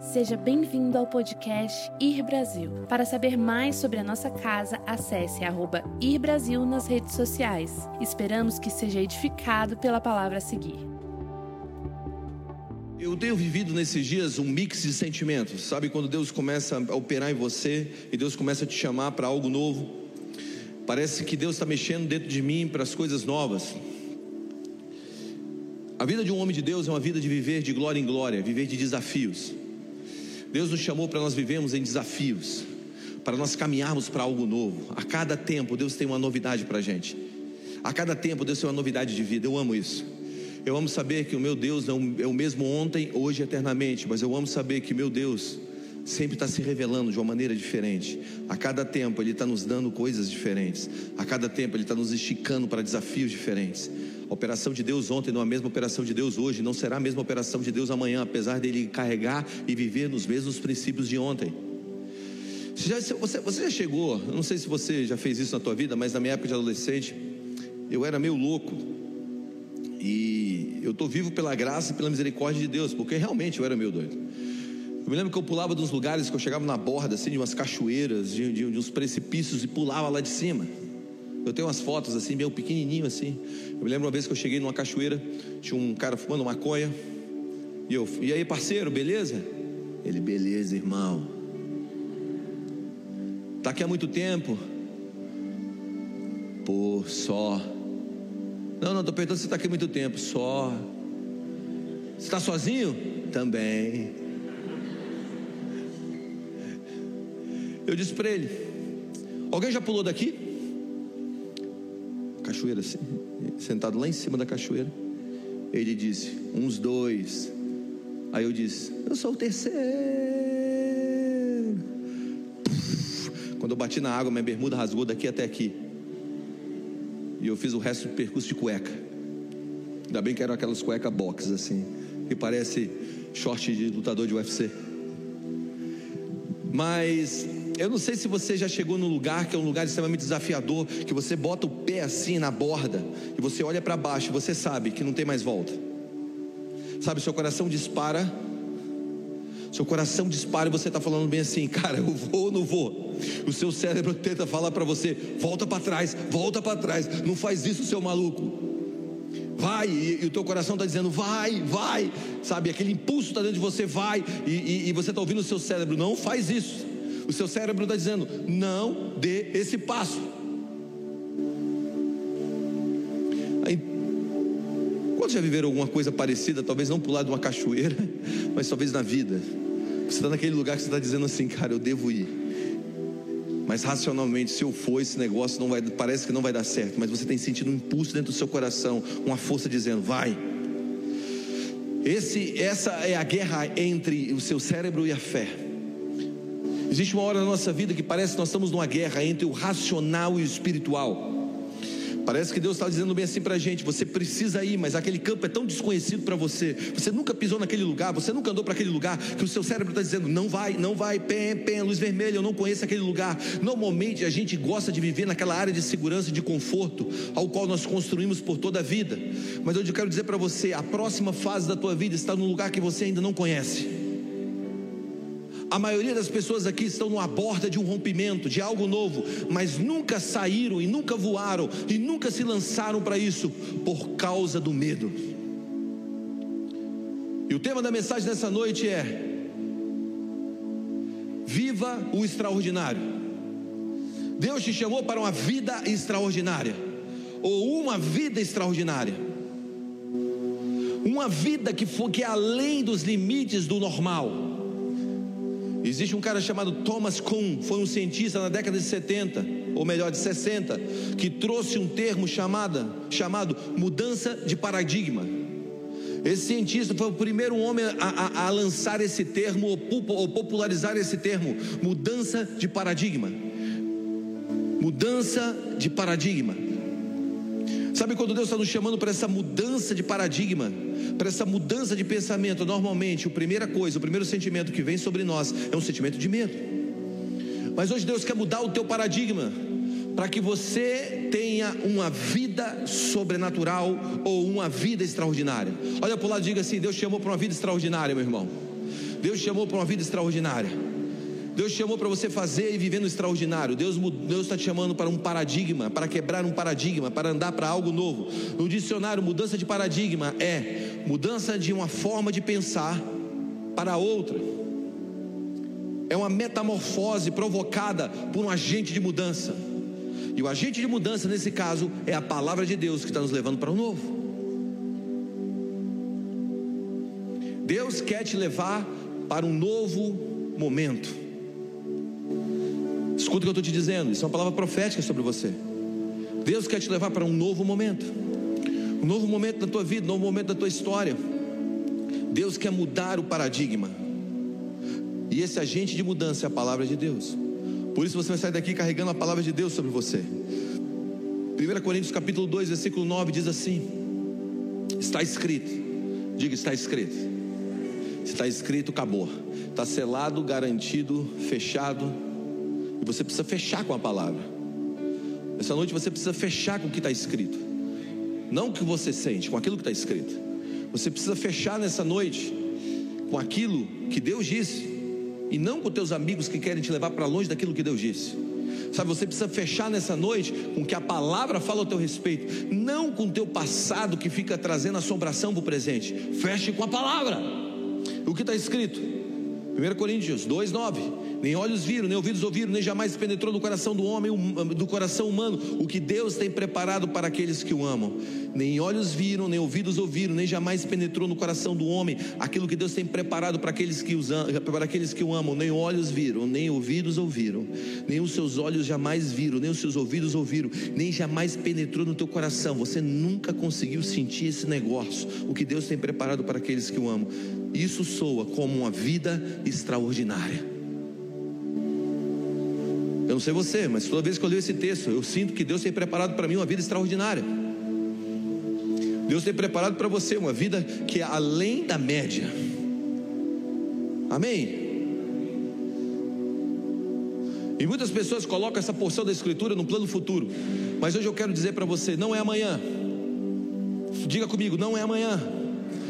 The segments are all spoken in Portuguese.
Seja bem-vindo ao podcast Ir Brasil. Para saber mais sobre a nossa casa, acesse arroba Ir Brasil nas redes sociais. Esperamos que seja edificado pela palavra a seguir. Eu tenho vivido nesses dias um mix de sentimentos. Sabe quando Deus começa a operar em você e Deus começa a te chamar para algo novo? Parece que Deus está mexendo dentro de mim para as coisas novas. A vida de um homem de Deus é uma vida de viver de glória em glória, viver de desafios. Deus nos chamou para nós vivermos em desafios, para nós caminharmos para algo novo. A cada tempo, Deus tem uma novidade para a gente. A cada tempo, Deus tem uma novidade de vida. Eu amo isso. Eu amo saber que o meu Deus é o mesmo ontem, hoje e eternamente, mas eu amo saber que meu Deus sempre está se revelando de uma maneira diferente. A cada tempo Ele está nos dando coisas diferentes. A cada tempo Ele está nos esticando para desafios diferentes. A operação de Deus ontem não é a mesma operação de Deus hoje, não será a mesma operação de Deus amanhã, apesar dele carregar e viver nos mesmos princípios de ontem. Você já, você, já chegou, não sei se você já fez isso na tua vida, mas na minha época de adolescente, eu era meio louco. E eu estou vivo pela graça e pela misericórdia de Deus, porque realmente eu era meio doido. Eu me lembro que eu pulava de uns lugares que eu chegava na borda, assim, de umas cachoeiras, de, de, de uns precipícios e pulava lá de cima. Eu tenho umas fotos assim, meio pequenininho assim. Eu me lembro uma vez que eu cheguei numa cachoeira, tinha um cara fumando maconha. E eu, e aí, parceiro, beleza? Ele, beleza, irmão. Tá aqui há muito tempo? Pô, só. Não, não, tô perguntando se você tá aqui há muito tempo. Só. Você está sozinho? Também. Eu disse para ele: Alguém já pulou daqui? Cachoeira assim, sentado lá em cima da cachoeira. Ele disse: Uns dois. Aí eu disse: Eu sou o terceiro. Quando eu bati na água, minha bermuda rasgou daqui até aqui. E eu fiz o resto do percurso de cueca. Ainda bem que eram aquelas cuecas box assim, que parece short de lutador de UFC. Mas eu não sei se você já chegou num lugar que é um lugar extremamente desafiador, que você bota o pé assim na borda e você olha para baixo, e você sabe que não tem mais volta. Sabe, seu coração dispara. Seu coração dispara e você está falando bem assim, cara, eu vou ou não vou? O seu cérebro tenta falar para você, volta para trás, volta para trás, não faz isso, seu maluco. Vai, e, e o teu coração está dizendo, vai, vai, sabe? Aquele impulso está dentro de você, vai, e, e, e você está ouvindo o seu cérebro, não faz isso. O seu cérebro está dizendo: não dê esse passo. Aí, quando já viveram alguma coisa parecida, talvez não pular de uma cachoeira, mas talvez na vida, você está naquele lugar que você está dizendo assim, cara, eu devo ir. Mas racionalmente, se eu for, esse negócio não vai, parece que não vai dar certo. Mas você tem sentido um impulso dentro do seu coração, uma força dizendo, vai. Esse, essa é a guerra entre o seu cérebro e a fé. Existe uma hora na nossa vida que parece que nós estamos numa guerra entre o racional e o espiritual. Parece que Deus está dizendo bem assim para a gente: você precisa ir, mas aquele campo é tão desconhecido para você. Você nunca pisou naquele lugar, você nunca andou para aquele lugar, que o seu cérebro está dizendo: não vai, não vai, pé, pé, luz vermelha, eu não conheço aquele lugar. Normalmente a gente gosta de viver naquela área de segurança e de conforto, ao qual nós construímos por toda a vida. Mas eu quero dizer para você: a próxima fase da tua vida está num lugar que você ainda não conhece. A maioria das pessoas aqui estão numa borda de um rompimento, de algo novo, mas nunca saíram e nunca voaram e nunca se lançaram para isso por causa do medo. E o tema da mensagem dessa noite é: Viva o extraordinário. Deus te chamou para uma vida extraordinária, ou uma vida extraordinária, uma vida que for que é além dos limites do normal Existe um cara chamado Thomas Kuhn, foi um cientista na década de 70, ou melhor, de 60, que trouxe um termo chamado, chamado mudança de paradigma. Esse cientista foi o primeiro homem a, a, a lançar esse termo, ou, ou popularizar esse termo, mudança de paradigma. Mudança de paradigma. Sabe quando Deus está nos chamando para essa mudança de paradigma? Para essa mudança de pensamento, normalmente, a primeira coisa, o primeiro sentimento que vem sobre nós é um sentimento de medo. Mas hoje Deus quer mudar o teu paradigma para que você tenha uma vida sobrenatural ou uma vida extraordinária. Olha para o lado e diga assim: Deus te chamou para uma vida extraordinária, meu irmão. Deus te chamou para uma vida extraordinária. Deus chamou para você fazer e viver no extraordinário. Deus Deus está te chamando para um paradigma, para quebrar um paradigma, para andar para algo novo. No dicionário, mudança de paradigma é mudança de uma forma de pensar para outra. É uma metamorfose provocada por um agente de mudança. E o agente de mudança, nesse caso, é a palavra de Deus que está nos levando para o novo. Deus quer te levar para um novo momento. Escuta o que eu estou te dizendo, isso é uma palavra profética sobre você. Deus quer te levar para um novo momento, um novo momento da tua vida, um novo momento da tua história. Deus quer mudar o paradigma, e esse agente de mudança é a palavra de Deus. Por isso você vai sair daqui carregando a palavra de Deus sobre você. 1 Coríntios capítulo 2, versículo 9 diz assim: Está escrito, diga está escrito. Está escrito, acabou. Está selado, garantido, fechado, e você precisa fechar com a palavra. Essa noite você precisa fechar com o que está escrito. Não o que você sente, com aquilo que está escrito. Você precisa fechar nessa noite com aquilo que Deus disse. E não com teus amigos que querem te levar para longe daquilo que Deus disse. Sabe, você precisa fechar nessa noite com que a palavra fala ao teu respeito, não com o teu passado que fica trazendo assombração para o presente. Feche com a palavra. O que está escrito? 1 Coríntios 2,9 nem olhos viram, nem ouvidos ouviram, nem jamais penetrou no coração do homem, do coração humano, o que Deus tem preparado para aqueles que o amam. Nem olhos viram, nem ouvidos ouviram, nem jamais penetrou no coração do homem aquilo que Deus tem preparado para aqueles que, os, para aqueles que o amam. Nem olhos viram, nem ouvidos ouviram, nem os seus olhos jamais viram, nem os seus ouvidos ouviram, nem jamais penetrou no teu coração. Você nunca conseguiu sentir esse negócio, o que Deus tem preparado para aqueles que o amam. Isso soa como uma vida extraordinária. Não sei você, mas toda vez que eu leio esse texto, eu sinto que Deus tem preparado para mim uma vida extraordinária. Deus tem preparado para você uma vida que é além da média. Amém? E muitas pessoas colocam essa porção da Escritura no plano futuro. Mas hoje eu quero dizer para você: não é amanhã. Diga comigo, não é amanhã.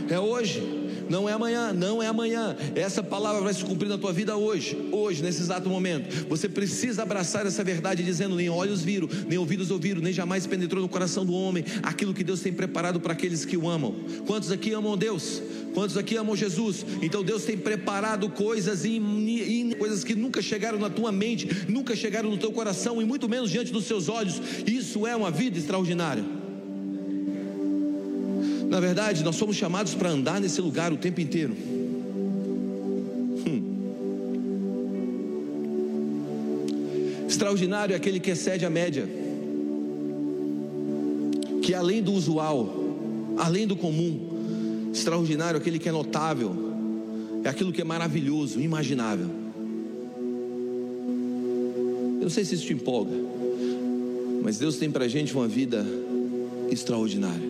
É hoje. Não é amanhã, não é amanhã. Essa palavra vai se cumprir na tua vida hoje, hoje, nesse exato momento. Você precisa abraçar essa verdade, dizendo: nem olhos viram, nem ouvidos ouviram, nem jamais penetrou no coração do homem aquilo que Deus tem preparado para aqueles que o amam. Quantos aqui amam Deus? Quantos aqui amam Jesus? Então Deus tem preparado coisas e coisas que nunca chegaram na tua mente, nunca chegaram no teu coração e muito menos diante dos seus olhos. Isso é uma vida extraordinária. Na verdade, nós somos chamados para andar nesse lugar o tempo inteiro. Hum. Extraordinário é aquele que excede a média, que além do usual, além do comum. Extraordinário é aquele que é notável, é aquilo que é maravilhoso, imaginável. Eu não sei se isso te empolga, mas Deus tem para a gente uma vida extraordinária.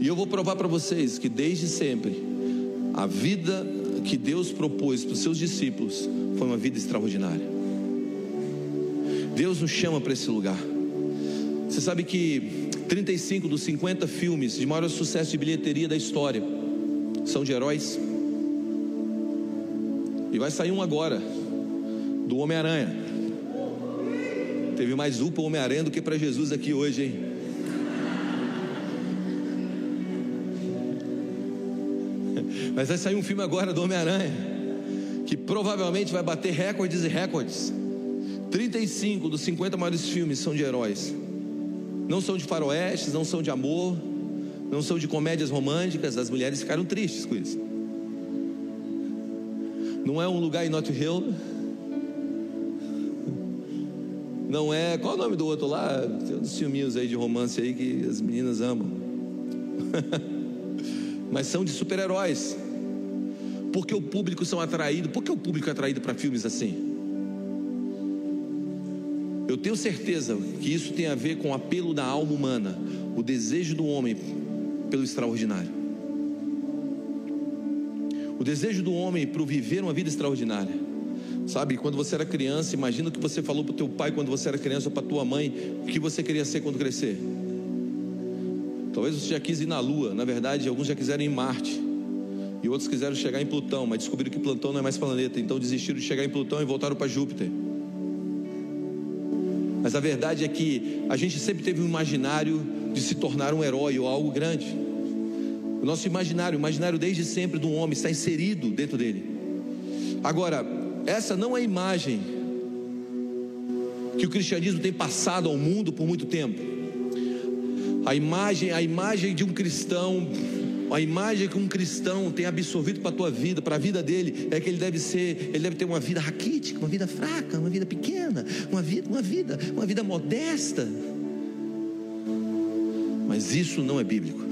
E eu vou provar para vocês que desde sempre, a vida que Deus propôs para os seus discípulos foi uma vida extraordinária. Deus nos chama para esse lugar. Você sabe que 35 dos 50 filmes de maior sucesso de bilheteria da história são de heróis. E vai sair um agora, do Homem-Aranha. Teve mais um para Homem-Aranha do que para Jesus aqui hoje, hein? Mas vai sair um filme agora do Homem-Aranha, que provavelmente vai bater recordes e recordes. 35 dos 50 maiores filmes são de heróis. Não são de faroestes, não são de amor, não são de comédias românticas. As mulheres ficaram tristes com isso. Não é um lugar em Not Hill. Não é. Qual é o nome do outro lá? Tem uns filminhos aí de romance aí que as meninas amam. Mas são de super-heróis. Porque o público são atraídos. Por que o público é atraído para filmes assim? Eu tenho certeza que isso tem a ver com o apelo da alma humana, o desejo do homem pelo extraordinário. O desejo do homem para viver uma vida extraordinária. Sabe, quando você era criança, imagina o que você falou para o teu pai quando você era criança para tua mãe, o que você queria ser quando crescer. Talvez você já quis ir na lua, na verdade, alguns já quiseram ir em Marte. E outros quiseram chegar em Plutão, mas descobriram que Plutão não é mais planeta, então desistiram de chegar em Plutão e voltaram para Júpiter. Mas a verdade é que a gente sempre teve um imaginário de se tornar um herói ou algo grande. O nosso imaginário, o imaginário desde sempre do homem está inserido dentro dele. Agora, essa não é a imagem que o cristianismo tem passado ao mundo por muito tempo. A imagem, a imagem de um cristão, a imagem que um cristão tem absorvido para a tua vida, para a vida dele, é que ele deve ser, ele deve ter uma vida raquítica, uma vida fraca, uma vida pequena, uma vida, uma vida, uma vida modesta. Mas isso não é bíblico.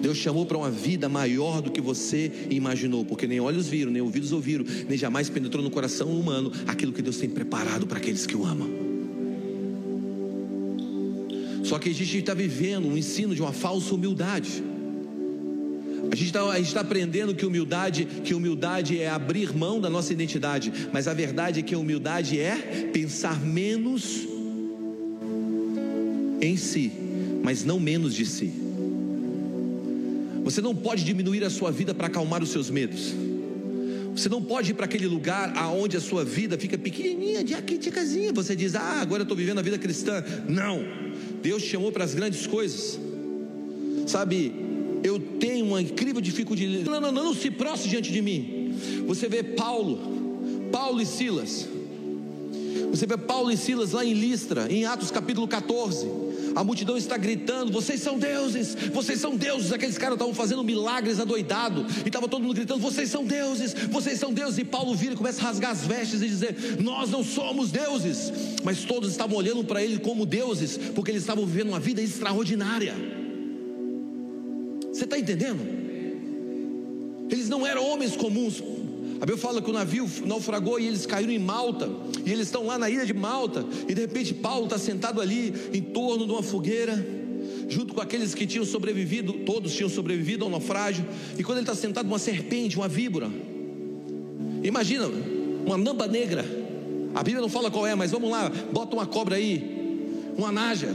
Deus chamou para uma vida maior do que você imaginou, porque nem olhos viram, nem ouvidos ouviram, nem jamais penetrou no coração humano aquilo que Deus tem preparado para aqueles que o amam. Só que a gente está vivendo um ensino de uma falsa humildade. A gente está tá aprendendo que humildade, que humildade é abrir mão da nossa identidade, mas a verdade é que humildade é pensar menos em si, mas não menos de si. Você não pode diminuir a sua vida para acalmar os seus medos. Você não pode ir para aquele lugar aonde a sua vida fica pequenininha, de aqui, de casinha. Você diz, ah, agora eu estou vivendo a vida cristã. Não, Deus te chamou para as grandes coisas. Sabe, eu tenho uma incrível dificuldade. Não, não, não, se prostre diante de mim. Você vê Paulo, Paulo e Silas. Você vê Paulo e Silas lá em Listra, em Atos capítulo 14. A multidão está gritando: Vocês são deuses, vocês são deuses. Aqueles caras estavam fazendo milagres adoidado. E estava todo mundo gritando: Vocês são deuses, vocês são deuses. E Paulo vira e começa a rasgar as vestes e dizer: Nós não somos deuses. Mas todos estavam olhando para ele como deuses, porque eles estavam vivendo uma vida extraordinária. Você está entendendo? Eles não eram homens comuns. A Bíblia fala que o navio naufragou e eles caíram em Malta. E eles estão lá na ilha de Malta. E de repente Paulo está sentado ali em torno de uma fogueira, junto com aqueles que tinham sobrevivido, todos tinham sobrevivido ao naufrágio. E quando ele está sentado, uma serpente, uma víbora. Imagina, uma namba negra. A Bíblia não fala qual é, mas vamos lá, bota uma cobra aí, uma naja.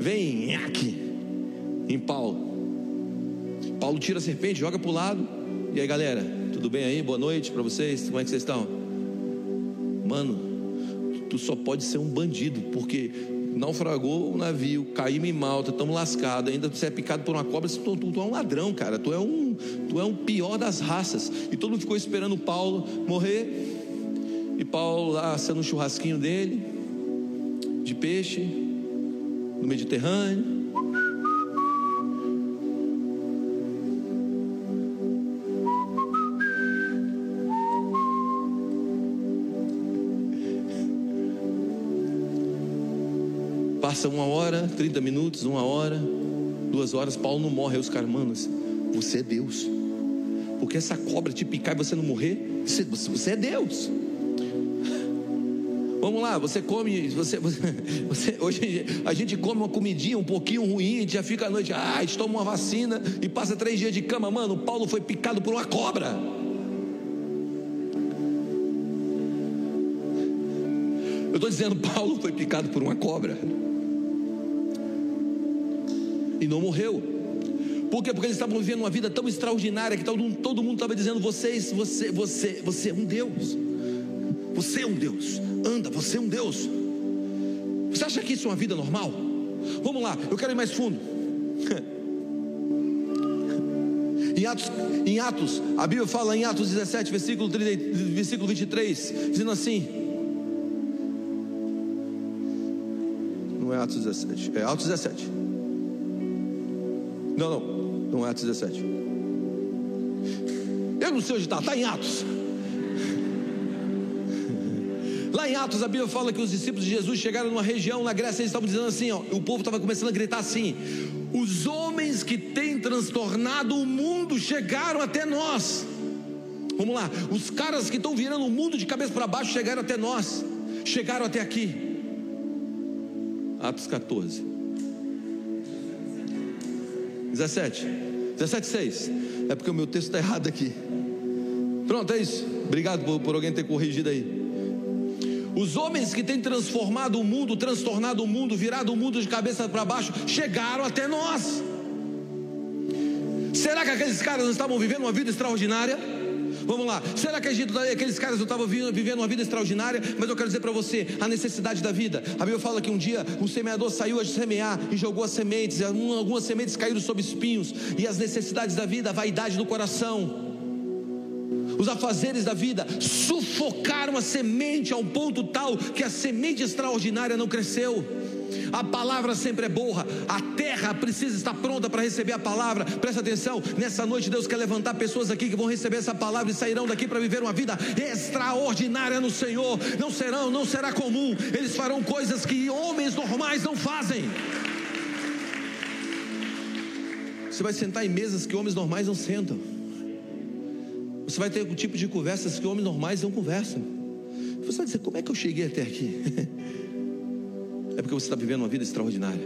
Vem aqui em Paulo. Paulo tira a serpente, joga para o lado. E aí, galera, tudo bem aí? Boa noite para vocês. Como é que vocês estão? Mano, tu só pode ser um bandido, porque naufragou o navio, caímos em Malta, estamos lascados, ainda você é picado por uma cobra, tu, tu, tu, é um ladrão, cara, tu é um, tu é um pior das raças. E todo mundo ficou esperando Paulo morrer. E Paulo lá assando um churrasquinho dele, de peixe, no Mediterrâneo. Passa uma hora, 30 minutos, uma hora, duas horas, Paulo não morre. Aí os caras, mano, você é Deus. Porque essa cobra te picar e você não morrer, você, você é Deus. Vamos lá, você come, você, você, hoje a gente come uma comidinha um pouquinho ruim, a gente já fica à noite, ah, toma uma vacina e passa três dias de cama, mano. Paulo foi picado por uma cobra. Eu estou dizendo, Paulo foi picado por uma cobra e não morreu. Por quê? Porque eles estavam vivendo uma vida tão extraordinária que todo, todo mundo estava dizendo: vocês, você, você, você é um Deus. Você é um Deus. Anda, você é um Deus. Você acha que isso é uma vida normal? Vamos lá, eu quero ir mais fundo. Em Atos, em Atos, a Bíblia fala em Atos 17, versículo, 30, versículo 23, dizendo assim: Não é Atos 17, é Atos 17. Não, não, não é Atos 17. Eu não sei onde está, está em Atos. Em Atos, a Bíblia fala que os discípulos de Jesus chegaram numa região na Grécia, eles estavam dizendo assim: ó, o povo estava começando a gritar assim: os homens que têm transtornado o mundo chegaram até nós. Vamos lá, os caras que estão virando o mundo de cabeça para baixo chegaram até nós, chegaram até aqui. Atos 14. 17. 17, 6. É porque o meu texto está errado aqui. Pronto, é isso. Obrigado por, por alguém ter corrigido aí. Os homens que têm transformado o mundo, transtornado o mundo, virado o mundo de cabeça para baixo, chegaram até nós. Será que aqueles caras não estavam vivendo uma vida extraordinária? Vamos lá. Será que aqueles caras não estavam vivendo uma vida extraordinária? Mas eu quero dizer para você a necessidade da vida. A Bíblia fala que um dia o semeador saiu a semear e jogou as sementes. Algumas sementes caíram sob espinhos. E as necessidades da vida, a vaidade do coração os afazeres da vida sufocaram a semente a um ponto tal que a semente extraordinária não cresceu. A palavra sempre é boa, a terra precisa estar pronta para receber a palavra. Presta atenção, nessa noite Deus quer levantar pessoas aqui que vão receber essa palavra e sairão daqui para viver uma vida extraordinária no Senhor. Não serão, não será comum. Eles farão coisas que homens normais não fazem. Você vai sentar em mesas que homens normais não sentam. Você vai ter um tipo de conversas que homens normais não conversam. Você vai dizer: como é que eu cheguei até aqui? é porque você está vivendo uma vida extraordinária.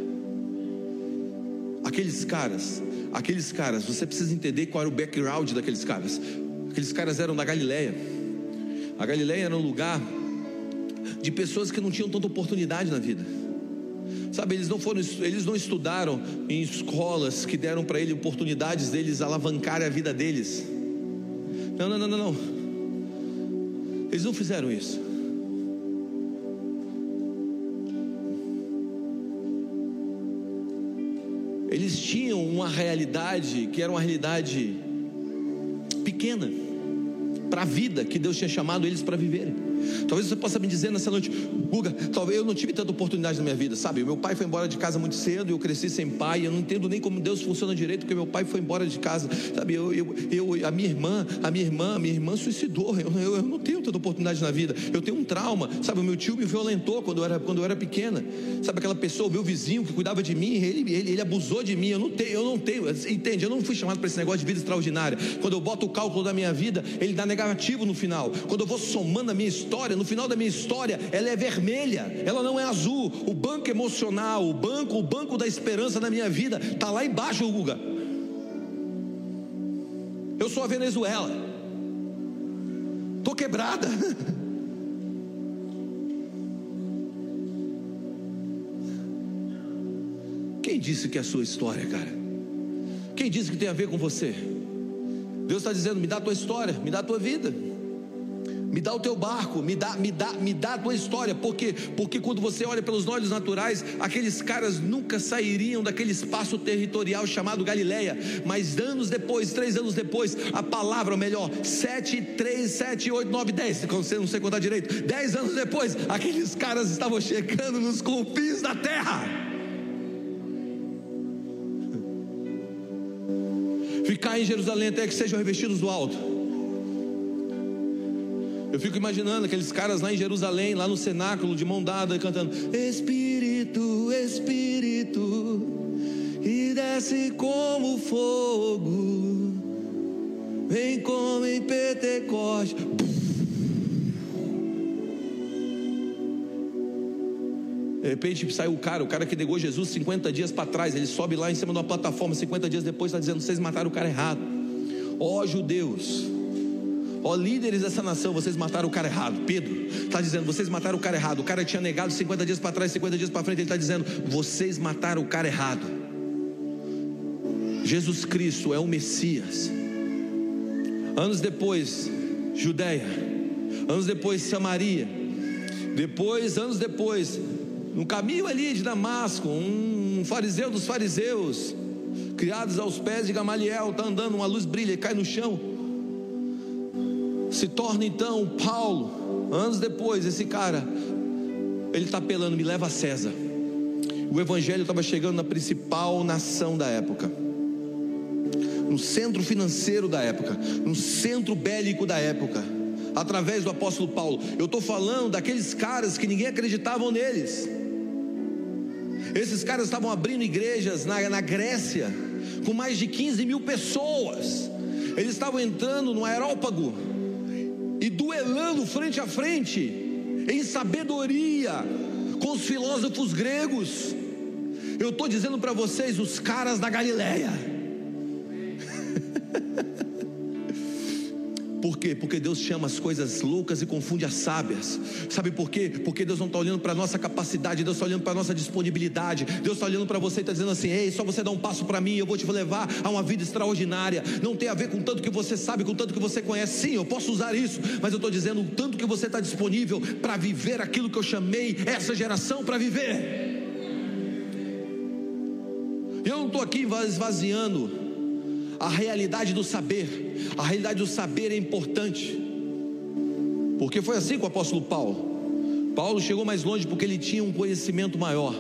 Aqueles caras, aqueles caras, você precisa entender qual era o background daqueles caras. Aqueles caras eram da Galileia. A Galileia era um lugar de pessoas que não tinham tanta oportunidade na vida. Sabe, eles não foram, eles não estudaram em escolas que deram para eles oportunidades deles alavancarem a vida deles. Não, não, não, não, não. Eles não fizeram isso. Eles tinham uma realidade que era uma realidade pequena para a vida que Deus tinha chamado eles para viverem. Talvez você possa me dizer nessa noite, Guga, talvez eu não tive tanta oportunidade na minha vida, sabe? Meu pai foi embora de casa muito cedo, eu cresci sem pai, eu não entendo nem como Deus funciona direito, porque meu pai foi embora de casa, sabe? Eu, eu, eu a minha irmã, a minha irmã, a minha irmã suicidou, eu, eu, eu, não tenho tanta oportunidade na vida, eu tenho um trauma, sabe? O meu tio me violentou quando eu era, quando eu era pequena, sabe? Aquela pessoa, o meu vizinho que cuidava de mim, ele, ele, ele abusou de mim, eu não tenho, eu não tenho, entende? Eu não fui chamado para esse negócio de vida extraordinária. Quando eu boto o cálculo da minha vida, ele dá negativo no final. Quando eu vou somando a minha história, no final da minha história, ela é vermelha, ela não é azul. O banco emocional, o banco, o banco da esperança da minha vida está lá embaixo, Guga. Eu sou a Venezuela. Tô quebrada. Quem disse que é a sua história, cara? Quem disse que tem a ver com você? Deus está dizendo: me dá a tua história, me dá a tua vida. Me dá o teu barco, me dá, me dá, me dá a tua história. Por quê? Porque quando você olha pelos olhos naturais, aqueles caras nunca sairiam daquele espaço territorial chamado Galileia. Mas anos depois, três anos depois, a palavra, ou melhor, sete, três, sete, oito, nove, dez, não sei contar direito. Dez anos depois, aqueles caras estavam chegando nos confins da terra. Ficar em Jerusalém até que sejam revestidos do alto. Eu fico imaginando aqueles caras lá em Jerusalém, lá no cenáculo, de mão dada, cantando: Espírito, Espírito, e desce como fogo, vem como em Pentecoste. De repente sai o cara, o cara que negou Jesus 50 dias para trás, ele sobe lá em cima de uma plataforma, 50 dias depois está dizendo: vocês mataram o cara errado. Ó oh, judeus, Ó líderes dessa nação, vocês mataram o cara errado. Pedro está dizendo: vocês mataram o cara errado. O cara tinha negado 50 dias para trás, 50 dias para frente. Ele está dizendo: vocês mataram o cara errado. Jesus Cristo é o Messias. Anos depois, Judéia. Anos depois, Samaria. Depois, anos depois, no caminho ali de Damasco, um fariseu dos fariseus, criados aos pés de Gamaliel, está andando, uma luz brilha e cai no chão se torna então Paulo. Anos depois, esse cara, ele está apelando, me leva a César. O evangelho estava chegando na principal nação da época, no centro financeiro da época, no centro bélico da época, através do apóstolo Paulo. Eu estou falando daqueles caras que ninguém acreditava neles. Esses caras estavam abrindo igrejas na, na Grécia, com mais de 15 mil pessoas. Eles estavam entrando no aerópago duelando frente a frente, em sabedoria, com os filósofos gregos. Eu estou dizendo para vocês, os caras da Galileia. Por quê? Porque Deus chama as coisas loucas e confunde as sábias. Sabe por quê? Porque Deus não está olhando para a nossa capacidade, Deus está olhando para a nossa disponibilidade. Deus está olhando para você e está dizendo assim: Ei, só você dá um passo para mim, eu vou te levar a uma vida extraordinária. Não tem a ver com tanto que você sabe, com tanto que você conhece. Sim, eu posso usar isso, mas eu estou dizendo o tanto que você está disponível para viver aquilo que eu chamei essa geração para viver. Eu não estou aqui esvaziando a realidade do saber. A realidade do saber é importante. Porque foi assim com o apóstolo Paulo. Paulo chegou mais longe porque ele tinha um conhecimento maior.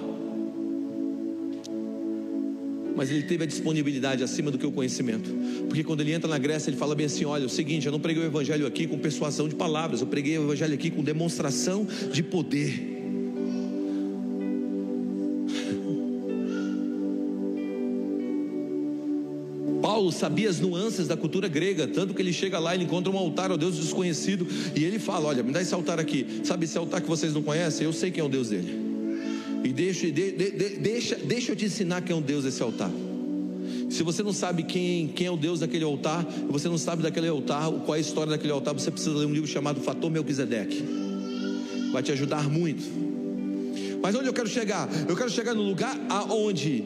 Mas ele teve a disponibilidade acima do que o conhecimento. Porque quando ele entra na Grécia, ele fala bem assim: olha, é o seguinte, eu não preguei o evangelho aqui com persuasão de palavras, eu preguei o evangelho aqui com demonstração de poder. Paulo sabia as nuances da cultura grega, tanto que ele chega lá, ele encontra um altar ao Deus desconhecido e ele fala: Olha, me dá esse altar aqui. Sabe esse altar que vocês não conhecem? Eu sei quem é o Deus dele. E deixa, de, de, de, deixa, deixa eu te ensinar quem é o Deus desse altar. Se você não sabe quem, quem é o Deus daquele altar, você não sabe daquele altar, qual é a história daquele altar, você precisa ler um livro chamado Fator Melquisedeque. Vai te ajudar muito. Mas onde eu quero chegar? Eu quero chegar no lugar aonde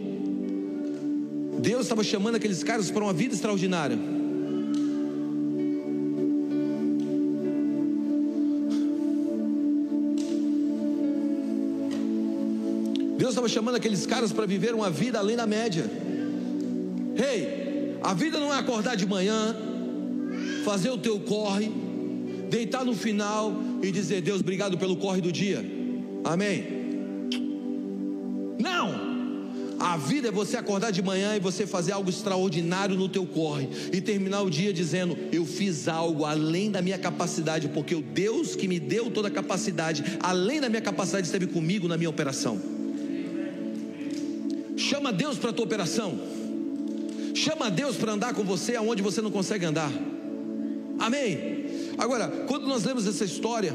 Deus estava chamando aqueles caras para uma vida extraordinária. Deus estava chamando aqueles caras para viver uma vida além da média. Ei, hey, a vida não é acordar de manhã, fazer o teu corre, deitar no final e dizer: Deus, obrigado pelo corre do dia. Amém. A vida é você acordar de manhã e você fazer algo extraordinário no teu corre e terminar o dia dizendo: eu fiz algo além da minha capacidade, porque o Deus que me deu toda a capacidade, além da minha capacidade, esteve comigo na minha operação. Chama Deus para a tua operação. Chama Deus para andar com você aonde você não consegue andar. Amém. Agora, quando nós lemos essa história,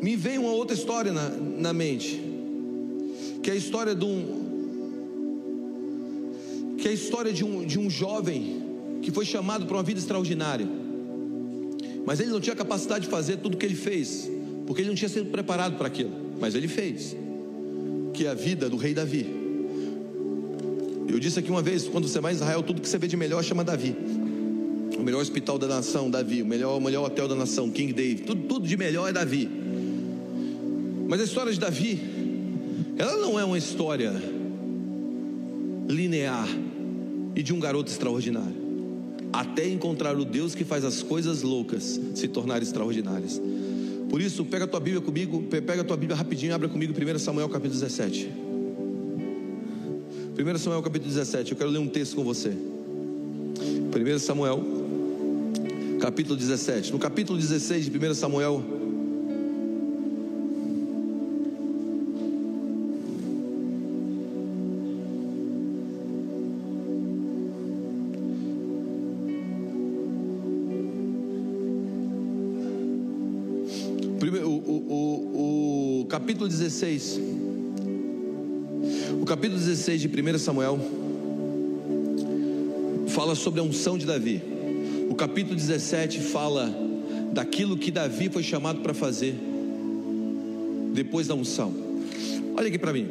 me vem uma outra história na, na mente que é a história de um que é a história de um, de um jovem que foi chamado para uma vida extraordinária. Mas ele não tinha capacidade de fazer tudo o que ele fez, porque ele não tinha sido preparado para aquilo, mas ele fez. Que é a vida do rei Davi. Eu disse aqui uma vez, quando você vai em Israel, tudo que você vê de melhor chama Davi. O melhor hospital da nação, Davi. O melhor, o melhor hotel da nação, King David. Tudo, tudo de melhor é Davi. Mas a história de Davi ela não é uma história linear e de um garoto extraordinário. Até encontrar o Deus que faz as coisas loucas se tornarem extraordinárias. Por isso, pega a tua Bíblia comigo, pega a tua Bíblia rapidinho, abra comigo 1 Samuel capítulo 17. 1 Samuel capítulo 17, eu quero ler um texto com você. 1 Samuel capítulo 17. No capítulo 16 de 1 Samuel, 16. O capítulo 16 de 1 Samuel fala sobre a unção de Davi. O capítulo 17 fala daquilo que Davi foi chamado para fazer depois da unção. Olha aqui para mim.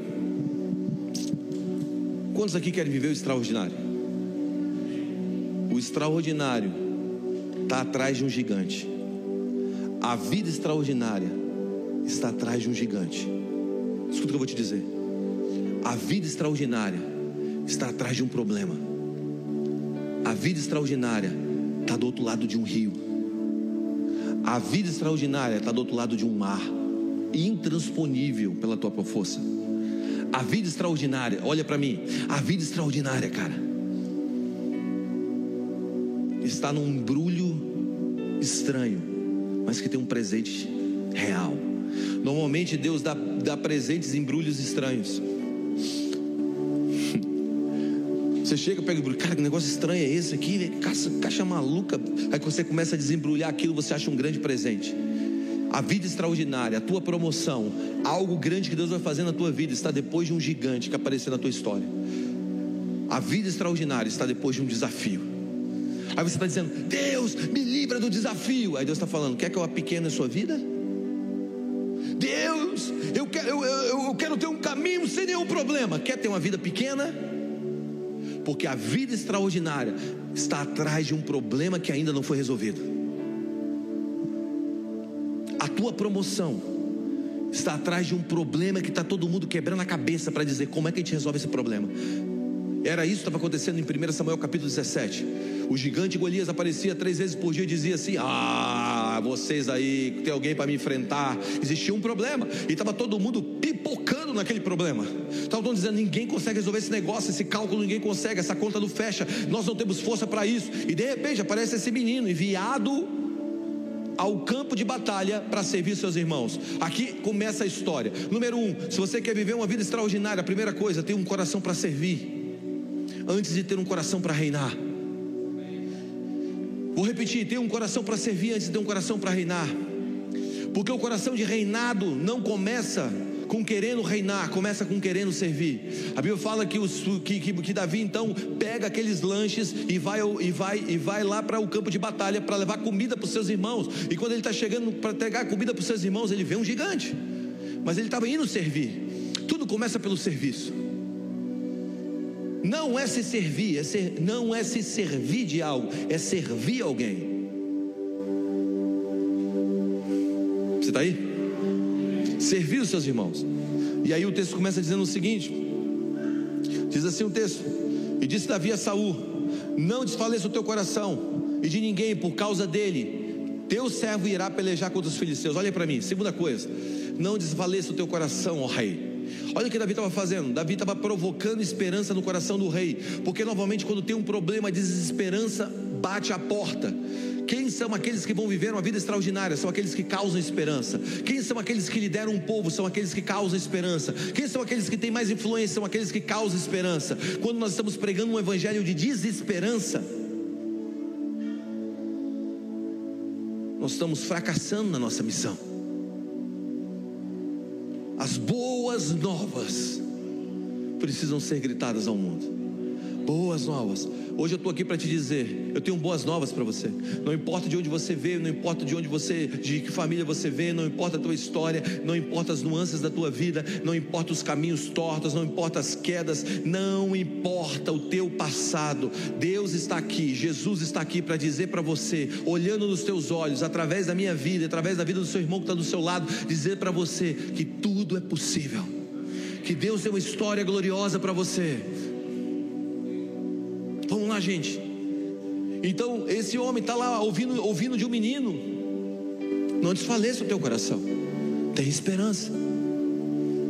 Quantos aqui querem viver o extraordinário? O extraordinário está atrás de um gigante. A vida extraordinária está atrás de um gigante. Escuta o que eu vou te dizer. A vida extraordinária está atrás de um problema. A vida extraordinária está do outro lado de um rio. A vida extraordinária está do outro lado de um mar, intransponível pela tua força. A vida extraordinária, olha para mim, a vida extraordinária, cara, está num embrulho estranho, mas que tem um presente real. Normalmente Deus dá, dá presentes em embrulhos estranhos. Você chega, pega o embrulho, cara, que negócio estranho é esse aqui? Caixa, caixa maluca. Aí você começa a desembrulhar aquilo, você acha um grande presente. A vida extraordinária, a tua promoção, algo grande que Deus vai fazer na tua vida está depois de um gigante que apareceu na tua história. A vida extraordinária está depois de um desafio. Aí você está dizendo, Deus, me livra do desafio. Aí Deus está falando, quer que eu pequeno em sua vida? Nenhum problema. Quer ter uma vida pequena? Porque a vida extraordinária está atrás de um problema que ainda não foi resolvido. A tua promoção está atrás de um problema que está todo mundo quebrando a cabeça para dizer como é que a gente resolve esse problema. Era isso que estava acontecendo em 1 Samuel capítulo 17. O gigante Golias aparecia três vezes por dia e dizia assim: Ah, vocês aí, tem alguém para me enfrentar? Existia um problema e estava todo mundo naquele problema. Estavam dizendo: ninguém consegue resolver esse negócio, esse cálculo ninguém consegue, essa conta não fecha, nós não temos força para isso. E de repente aparece esse menino enviado ao campo de batalha para servir seus irmãos. Aqui começa a história. Número um, se você quer viver uma vida extraordinária, a primeira coisa, tenha um coração para servir antes de ter um coração para reinar. Vou repetir: ter um coração para servir antes de ter um coração para reinar. Porque o coração de reinado não começa com querendo reinar, começa com querendo servir. A Bíblia fala que, os, que, que, que Davi então pega aqueles lanches e vai, e vai, e vai lá para o campo de batalha para levar comida para os seus irmãos. E quando ele está chegando para pegar comida para os seus irmãos, ele vê um gigante. Mas ele estava indo servir. Tudo começa pelo serviço. Não é se servir, é ser, não é se servir de algo, é servir alguém. Você está aí? Servir os seus irmãos. E aí o texto começa dizendo o seguinte: diz assim o texto, e disse Davi a Saul: Não desfaleça o teu coração, e de ninguém por causa dele, teu servo irá pelejar contra os filisteus. Olha para mim, segunda coisa, não desfaleça o teu coração, ó rei Olha o que Davi estava fazendo. Davi estava provocando esperança no coração do rei, porque normalmente quando tem um problema, a desesperança bate a porta. Quem são aqueles que vão viver uma vida extraordinária? São aqueles que causam esperança. Quem são aqueles que lideram um povo? São aqueles que causam esperança. Quem são aqueles que têm mais influência? São aqueles que causam esperança. Quando nós estamos pregando um evangelho de desesperança, nós estamos fracassando na nossa missão. As boas novas precisam ser gritadas ao mundo. Boas novas. Hoje eu estou aqui para te dizer, eu tenho boas novas para você. Não importa de onde você veio, não importa de onde você, de que família você veio, não importa a tua história, não importa as nuances da tua vida, não importa os caminhos tortos, não importa as quedas, não importa o teu passado. Deus está aqui, Jesus está aqui para dizer para você, olhando nos teus olhos, através da minha vida, através da vida do seu irmão que está do seu lado, dizer para você que tudo é possível. Que Deus tem uma história gloriosa para você Vamos lá, gente. Então, esse homem está lá ouvindo, ouvindo de um menino. Não desfaleça o teu coração. Tem esperança.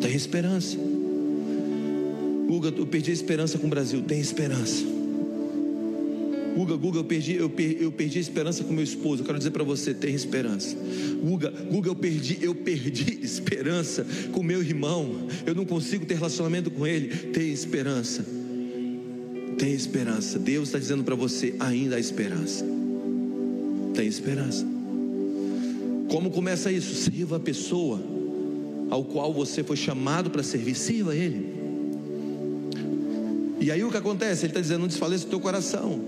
Tem esperança. Guga, eu perdi a esperança com o Brasil. Tem esperança. Guga, Guga, eu perdi, eu perdi, eu perdi a esperança com meu esposo. Eu quero dizer para você, tem esperança. Guga, Guga, eu perdi, eu perdi esperança com meu irmão. Eu não consigo ter relacionamento com ele. Tem esperança. Tem esperança. Deus está dizendo para você: ainda há esperança. Tem esperança. Como começa isso? Sirva a pessoa ao qual você foi chamado para servir. Sirva Ele. E aí o que acontece? Ele está dizendo: não desfaleça o teu coração,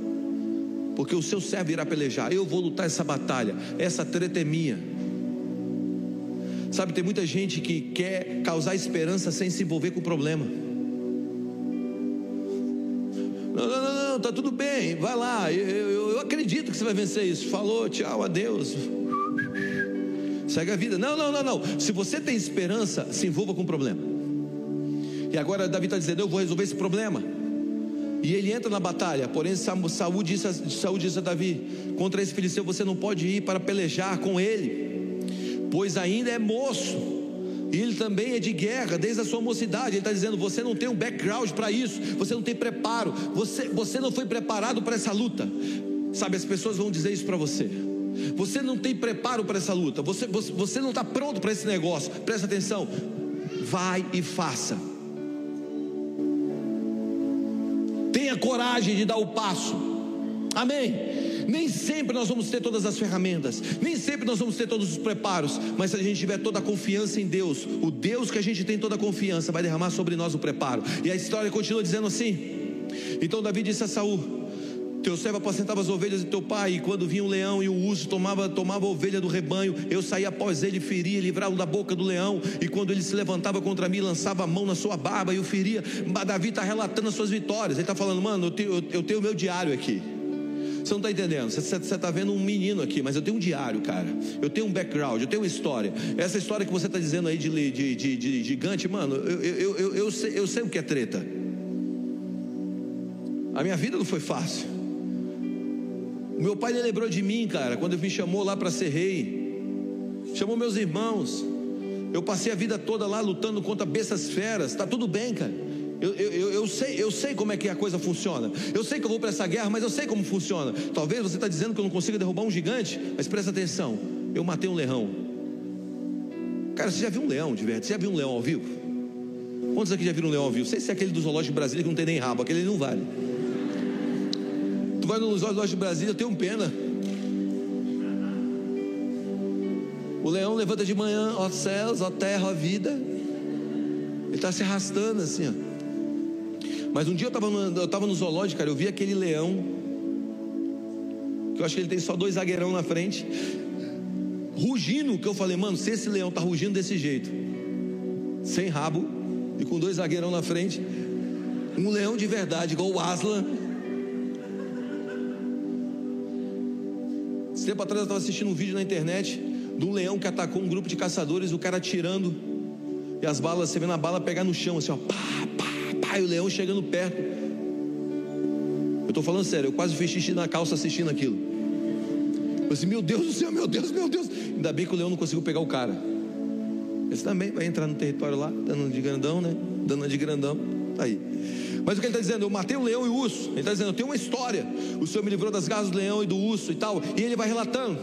porque o seu servo irá pelejar. Eu vou lutar essa batalha. Essa treta é minha. Sabe, tem muita gente que quer causar esperança sem se envolver com o problema. Tá tudo bem, vai lá, eu, eu, eu acredito que você vai vencer isso. Falou, tchau, adeus. Segue a vida. Não, não, não, não. Se você tem esperança, se envolva com o problema. E agora Davi está dizendo: Eu vou resolver esse problema. E ele entra na batalha. Porém, Saúl disse, a, Saúl disse a Davi: Contra esse filisteu você não pode ir para pelejar com ele, pois ainda é moço e ele também é de guerra desde a sua mocidade. Ele está dizendo: você não tem um background para isso, você não tem preparo, você, você não foi preparado para essa luta. Sabe, as pessoas vão dizer isso para você. Você não tem preparo para essa luta, você, você, você não está pronto para esse negócio. Presta atenção, vai e faça. Tenha coragem de dar o passo. Amém. Nem sempre nós vamos ter todas as ferramentas, nem sempre nós vamos ter todos os preparos, mas se a gente tiver toda a confiança em Deus, o Deus que a gente tem toda a confiança vai derramar sobre nós o preparo. E a história continua dizendo assim: Então Davi disse a Saul: Teu servo apacentava as ovelhas de teu pai, e quando vinha o leão e o urso tomava, tomava a ovelha do rebanho, eu saía após ele, feria, livrá-lo da boca do leão, e quando ele se levantava contra mim, lançava a mão na sua barba e o feria. Davi está relatando as suas vitórias, ele está falando, mano, eu tenho, eu tenho o meu diário aqui. Você não está entendendo, você está vendo um menino aqui, mas eu tenho um diário, cara. Eu tenho um background, eu tenho uma história. Essa história que você está dizendo aí de, de, de, de, gigante, mano, eu, eu, eu, eu, sei, eu sei o que é treta. A minha vida não foi fácil. O meu pai lembrou de mim, cara, quando me chamou lá para ser rei. Chamou meus irmãos. Eu passei a vida toda lá lutando contra bestas feras. Tá tudo bem, cara. Eu, eu, eu, sei, eu sei como é que a coisa funciona. Eu sei que eu vou para essa guerra, mas eu sei como funciona. Talvez você está dizendo que eu não consiga derrubar um gigante, mas presta atenção. Eu matei um leão. Cara, você já viu um leão de verdade? Você já viu um leão ao vivo? Quantos aqui já viram um leão ao vivo? Sei se é aquele do zoológico brasileiro que não tem nem rabo, aquele não vale vai nos olhos de Brasília, eu tenho pena. O leão levanta de manhã, ó céus, ó terra, ó vida. Ele está se arrastando assim, ó. Mas um dia eu estava no, tava no zoológico, cara, eu vi aquele leão. Que eu acho que ele tem só dois zagueirão na frente. Rugindo, que eu falei, mano, se esse leão tá rugindo desse jeito, sem rabo e com dois zagueirão na frente, um leão de verdade, igual o Aslan, Esse tempo atrás eu estava assistindo um vídeo na internet de um leão que atacou um grupo de caçadores, o cara atirando, e as balas, você vendo a bala pegar no chão, assim, ó, pá, pá, e o leão chegando perto. Eu estou falando sério, eu quase fiz xixi na calça assistindo aquilo. Eu disse, meu Deus do céu, meu Deus, meu Deus. Ainda bem que o leão não conseguiu pegar o cara. Esse também vai entrar no território lá, dando de grandão, né? Dando de grandão. Tá aí. Mas o que ele está dizendo? Eu matei o leão e o urso. Ele está dizendo, eu tenho uma história. O Senhor me livrou das garras do leão e do urso e tal. E ele vai relatando.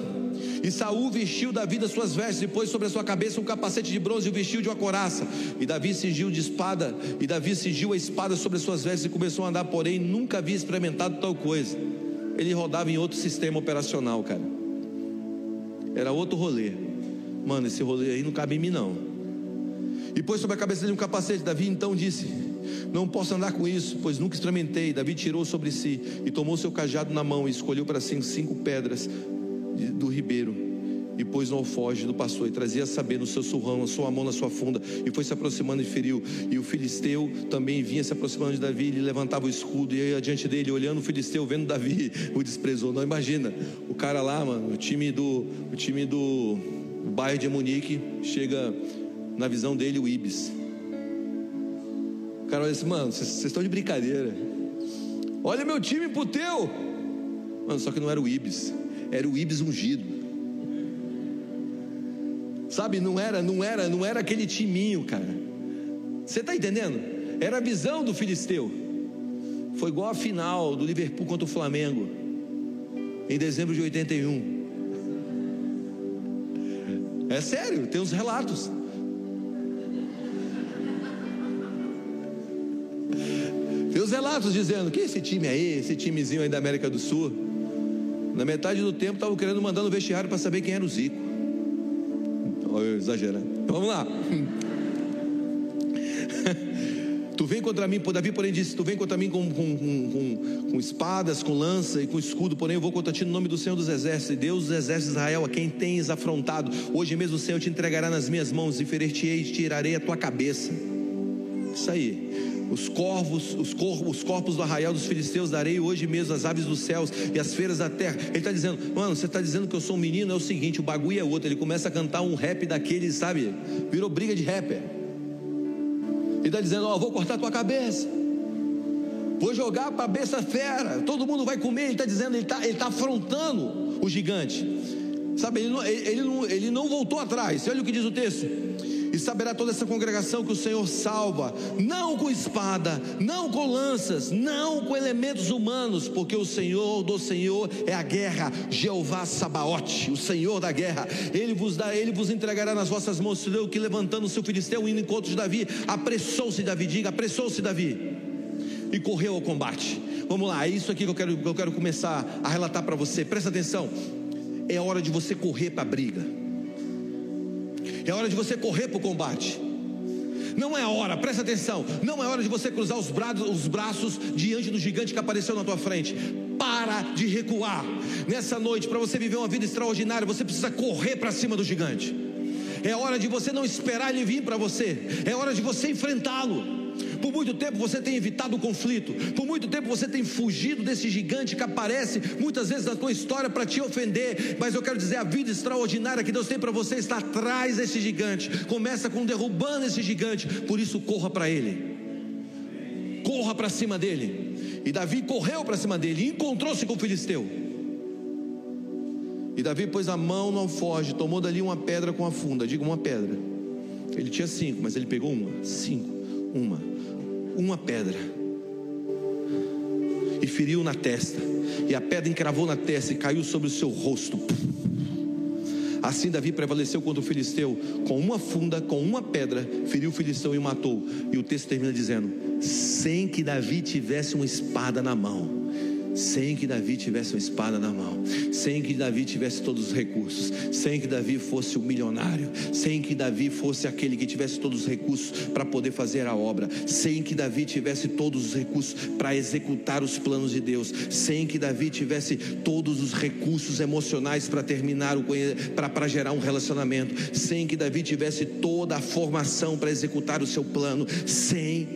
E Saul vestiu Davi das suas vestes, e pôs sobre a sua cabeça um capacete de bronze e o vestiu de uma coraça. E Davi cingiu de espada, e Davi cingiu a espada sobre as suas vestes e começou a andar, porém nunca havia experimentado tal coisa. Ele rodava em outro sistema operacional, cara. Era outro rolê. Mano, esse rolê aí não cabe em mim não. E pôs sobre a cabeça dele um capacete. Davi então disse: não posso andar com isso, pois nunca experimentei. Davi tirou sobre si e tomou seu cajado na mão e escolheu para si cinco pedras do ribeiro e pôs no alfoge do pastor e trazia saber no seu surrão, a sua mão na sua funda e foi se aproximando e feriu. E o filisteu também vinha se aproximando de Davi, ele levantava o escudo e aí adiante dele, olhando o filisteu, vendo Davi, o desprezou. Não imagina, o cara lá, mano, o time do o time do bairro de Munique chega na visão dele o Ibis. O cara olha assim, mano, vocês estão de brincadeira. Olha meu time pro teu. Mano, só que não era o Ibis, era o Ibis ungido. Sabe, não era, não era, não era aquele timinho, cara. Você está entendendo? Era a visão do filisteu. Foi igual a final do Liverpool contra o Flamengo em dezembro de 81. É sério, tem uns relatos. os relatos dizendo que esse time aí, esse timezinho aí da América do Sul, na metade do tempo estavam querendo mandar no vestiário para saber quem era o Zico. Olha, exagerando. Vamos lá. Tu vem contra mim, Davi, porém disse: Tu vem contra mim com, com, com, com, espadas, com lança e com escudo, porém eu vou contra ti no nome do Senhor dos Exércitos, e Deus dos Exércitos de Israel, a quem tens afrontado. Hoje mesmo o Senhor te entregará nas minhas mãos, e ferir-te-ei e tirarei a tua cabeça. Isso aí os corvos, os os corpos do arraial dos filisteus darei hoje mesmo as aves dos céus e as feiras da terra. Ele está dizendo, mano, você está dizendo que eu sou um menino? É o seguinte, o bagulho é outro. Ele começa a cantar um rap daqueles, sabe? Virou briga de rapper. Ele está dizendo, ó, oh, vou cortar tua cabeça. Vou jogar para a besta fera. Todo mundo vai comer. Ele está dizendo, ele está ele tá afrontando o gigante. Sabe, ele não, ele, ele, não, ele não voltou atrás. Olha o que diz o texto. E saberá toda essa congregação que o Senhor salva, não com espada, não com lanças, não com elementos humanos, porque o Senhor do Senhor é a guerra, Jeová Sabaote, o Senhor da guerra. Ele vos dá, ele vos entregará nas vossas mãos. Deu que levantando o filisteu indo em encontro de Davi, apressou-se Davi, diga, apressou-se Davi e correu ao combate. Vamos lá, é isso aqui que eu quero, que eu quero começar a relatar para você. Presta atenção. É hora de você correr para a briga. É hora de você correr para o combate. Não é hora, presta atenção. Não é hora de você cruzar os braços, os braços diante do gigante que apareceu na tua frente. para de recuar. Nessa noite, para você viver uma vida extraordinária, você precisa correr para cima do gigante. É hora de você não esperar ele vir para você, é hora de você enfrentá-lo. Por muito tempo você tem evitado o conflito, por muito tempo você tem fugido desse gigante que aparece muitas vezes na tua história para te ofender, mas eu quero dizer, a vida extraordinária que Deus tem para você está atrás desse gigante. Começa com derrubando esse gigante, por isso corra para ele. Corra para cima dele. E Davi correu para cima dele e encontrou-se com o filisteu. E Davi pôs a mão no alforje, tomou dali uma pedra com a funda, diga uma pedra. Ele tinha cinco, mas ele pegou uma, cinco, uma, uma pedra. E feriu na testa, e a pedra encravou na testa e caiu sobre o seu rosto. Assim Davi prevaleceu contra o filisteu, com uma funda, com uma pedra, feriu o filisteu e o matou. E o texto termina dizendo: sem que Davi tivesse uma espada na mão sem que Davi tivesse uma espada na mão, sem que Davi tivesse todos os recursos, sem que Davi fosse o milionário, sem que Davi fosse aquele que tivesse todos os recursos para poder fazer a obra, sem que Davi tivesse todos os recursos para executar os planos de Deus, sem que Davi tivesse todos os recursos emocionais para terminar o para gerar um relacionamento, sem que Davi tivesse toda a formação para executar o seu plano, sem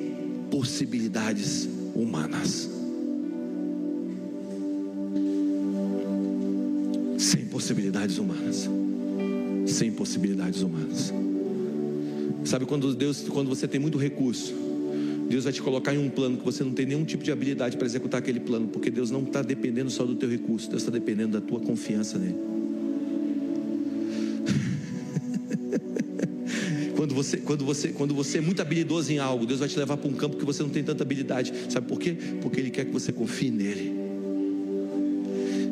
possibilidades humanas. Possibilidades humanas. Sem possibilidades humanas. Sabe quando Deus, quando você tem muito recurso, Deus vai te colocar em um plano que você não tem nenhum tipo de habilidade para executar aquele plano, porque Deus não está dependendo só do teu recurso, Deus está dependendo da tua confiança nele. quando você, quando você, quando você é muito habilidoso em algo, Deus vai te levar para um campo que você não tem tanta habilidade. Sabe por quê? Porque Ele quer que você confie nele,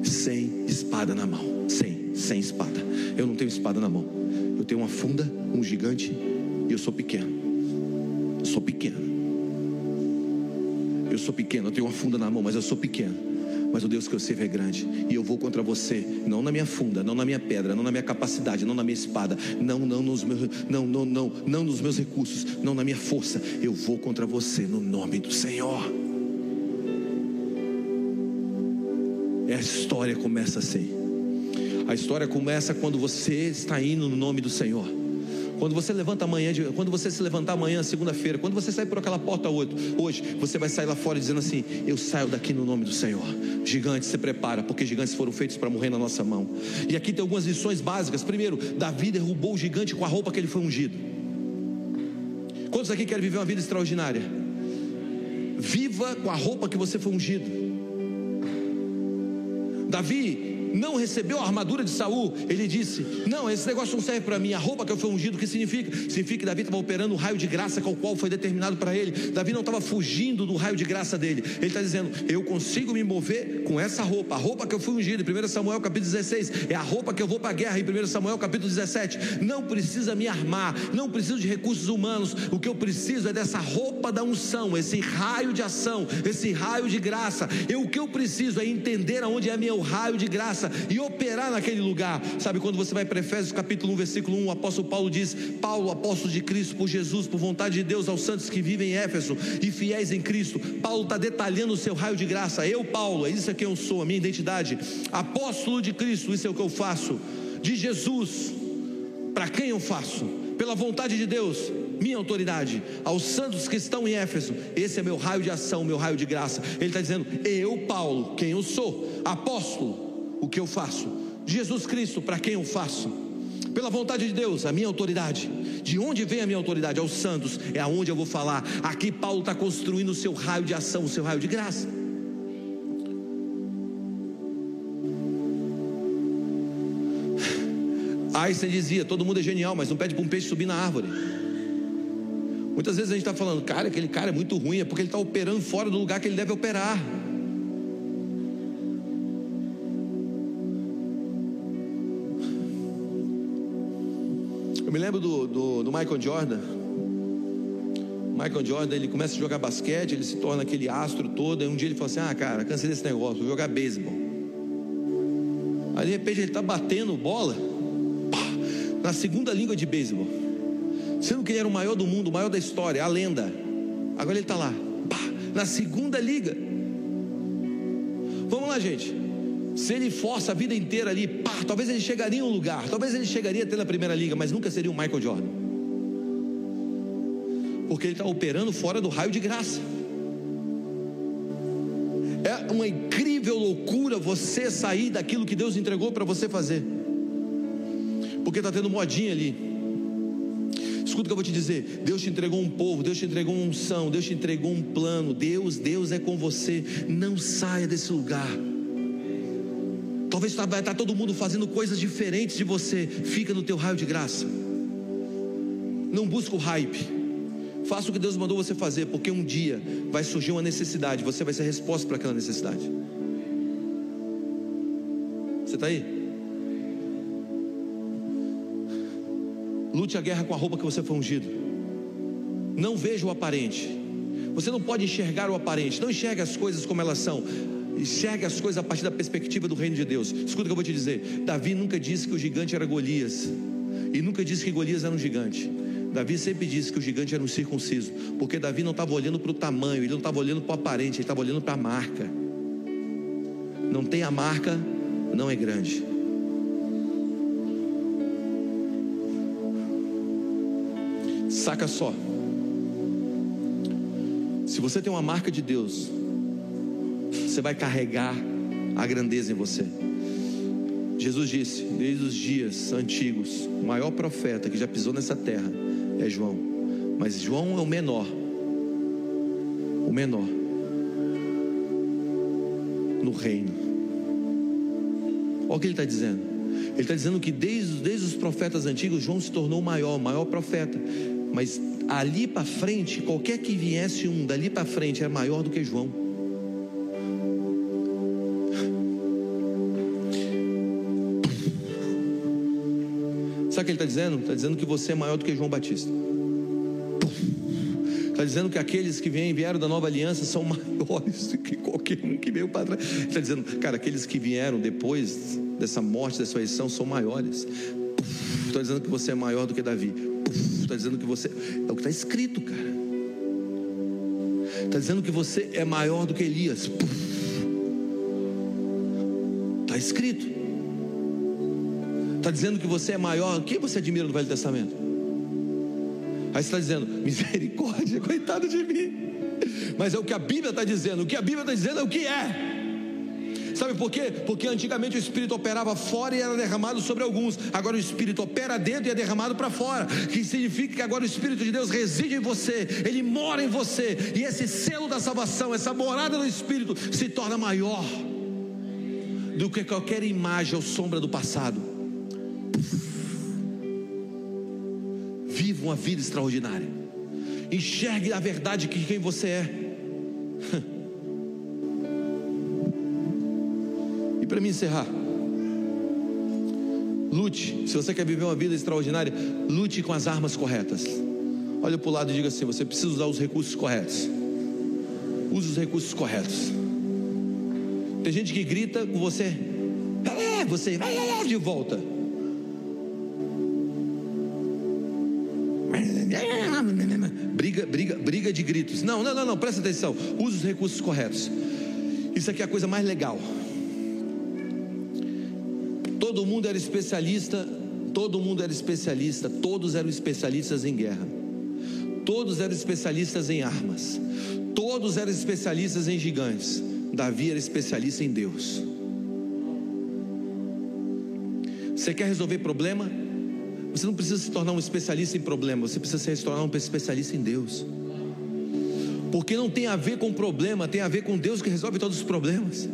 sem espada na mão sem espada. Eu não tenho espada na mão. Eu tenho uma funda, um gigante e eu sou pequeno. Eu sou pequeno. Eu sou pequeno, eu tenho uma funda na mão, mas eu sou pequeno. Mas o Deus que eu servo é grande. E eu vou contra você, não na minha funda, não na minha pedra, não na minha capacidade, não na minha espada, não, não nos meus, não, não, não, não nos meus recursos, não na minha força. Eu vou contra você no nome do Senhor. E a história começa assim. A história começa quando você está indo no nome do Senhor. Quando você levanta amanhã, quando você se levantar amanhã, segunda-feira, quando você sair por aquela porta hoje, você vai sair lá fora dizendo assim: Eu saio daqui no nome do Senhor. Gigantes, se prepara, porque gigantes foram feitos para morrer na nossa mão. E aqui tem algumas lições básicas. Primeiro, Davi derrubou o gigante com a roupa que ele foi ungido. Quantos aqui querem viver uma vida extraordinária? Viva com a roupa que você foi ungido. Davi não recebeu a armadura de Saul, ele disse: Não, esse negócio não serve para mim. A roupa que eu fui ungido, o que significa? Significa que Davi estava operando o raio de graça com o qual foi determinado para ele. Davi não estava fugindo do raio de graça dele. Ele está dizendo: Eu consigo me mover com essa roupa. A roupa que eu fui ungido, em 1 Samuel capítulo 16, é a roupa que eu vou para a guerra, em 1 Samuel capítulo 17. Não precisa me armar, não preciso de recursos humanos. O que eu preciso é dessa roupa da unção, esse raio de ação, esse raio de graça. Eu, o que eu preciso é entender aonde é meu raio de graça graça e operar naquele lugar. Sabe quando você vai para Efésios capítulo 1, versículo 1, o apóstolo Paulo diz: Paulo, apóstolo de Cristo por Jesus, por vontade de Deus, aos santos que vivem em Éfeso e fiéis em Cristo. Paulo está detalhando o seu raio de graça. Eu, Paulo, é isso é quem eu sou, a minha identidade. Apóstolo de Cristo, isso é o que eu faço. De Jesus, para quem eu faço? Pela vontade de Deus, minha autoridade, aos santos que estão em Éfeso, esse é meu raio de ação, meu raio de graça. Ele está dizendo: Eu, Paulo, quem eu sou, apóstolo, o que eu faço, Jesus Cristo, para quem eu faço, pela vontade de Deus, a minha autoridade. De onde vem a minha autoridade? Aos santos, é aonde eu vou falar. Aqui Paulo está construindo o seu raio de ação, o seu raio de graça. Einstein dizia: todo mundo é genial, mas não pede para um peixe subir na árvore. Muitas vezes a gente está falando, cara, aquele cara é muito ruim, é porque ele está operando fora do lugar que ele deve operar. Lembro do, do, do Michael Jordan. Michael Jordan, ele começa a jogar basquete, ele se torna aquele astro todo. Aí um dia ele fala assim: Ah, cara, cansei desse negócio, vou jogar beisebol. Aí de repente ele está batendo bola pá, na segunda língua de beisebol. Sendo que ele era o maior do mundo, o maior da história, a lenda. Agora ele está lá, pá, na segunda liga. Vamos lá, gente. Se ele força a vida inteira ali, pá, talvez ele chegaria em um lugar, talvez ele chegaria até na primeira liga, mas nunca seria um Michael Jordan. Porque ele está operando fora do raio de graça. É uma incrível loucura você sair daquilo que Deus entregou para você fazer. Porque está tendo modinha ali. Escuta o que eu vou te dizer. Deus te entregou um povo, Deus te entregou uma unção, Deus te entregou um plano. Deus, Deus é com você. Não saia desse lugar. Talvez vai estar todo mundo fazendo coisas diferentes de você. Fica no teu raio de graça. Não busca o hype. Faça o que Deus mandou você fazer, porque um dia vai surgir uma necessidade. Você vai ser a resposta para aquela necessidade. Você está aí? Lute a guerra com a roupa que você foi ungido. Não veja o aparente. Você não pode enxergar o aparente. Não enxergue as coisas como elas são. Enxergue as coisas a partir da perspectiva do reino de Deus. Escuta o que eu vou te dizer. Davi nunca disse que o gigante era Golias. E nunca disse que Golias era um gigante. Davi sempre disse que o gigante era um circunciso. Porque Davi não estava olhando para o tamanho, ele não estava olhando para o aparente, ele estava olhando para a marca. Não tem a marca, não é grande. Saca só. Se você tem uma marca de Deus, você vai carregar a grandeza em você. Jesus disse, desde os dias antigos, o maior profeta que já pisou nessa terra é João. Mas João é o menor. O menor. No reino. Olha o que ele está dizendo. Ele está dizendo que desde, desde os profetas antigos, João se tornou o maior, o maior profeta. Mas ali para frente, qualquer que viesse um dali para frente era maior do que João. Dizendo? Está dizendo que você é maior do que João Batista. Está dizendo que aqueles que vêm, vieram da nova aliança são maiores do que qualquer um que veio para trás. Está dizendo, cara, aqueles que vieram depois dessa morte, dessa ressurreição, são maiores. Está dizendo que você é maior do que Davi está dizendo que você. É o que está escrito, cara. Está dizendo que você é maior do que Elias. Está escrito. Está dizendo que você é maior. Quem você admira no Velho Testamento? Aí você está dizendo, misericórdia, coitado de mim. Mas é o que a Bíblia está dizendo. O que a Bíblia está dizendo é o que é. Sabe por quê? Porque antigamente o Espírito operava fora e era derramado sobre alguns. Agora o Espírito opera dentro e é derramado para fora. Que significa que agora o Espírito de Deus reside em você, ele mora em você. E esse selo da salvação, essa morada do Espírito, se torna maior do que qualquer imagem ou sombra do passado. Viva uma vida extraordinária. Enxergue a verdade que quem você é. para me encerrar. Lute, se você quer viver uma vida extraordinária, lute com as armas corretas. Olha para o lado e diga assim: você precisa usar os recursos corretos. Use os recursos corretos. Tem gente que grita com você, é, você vai de volta. Gritos. Não, não, não, não, presta atenção. Use os recursos corretos. Isso aqui é a coisa mais legal. Todo mundo era especialista, todo mundo era especialista, todos eram especialistas em guerra. Todos eram especialistas em armas. Todos eram especialistas em gigantes. Davi era especialista em Deus. Você quer resolver problema? Você não precisa se tornar um especialista em problema, você precisa se tornar um especialista em Deus. Porque não tem a ver com problema, tem a ver com Deus que resolve todos os problemas.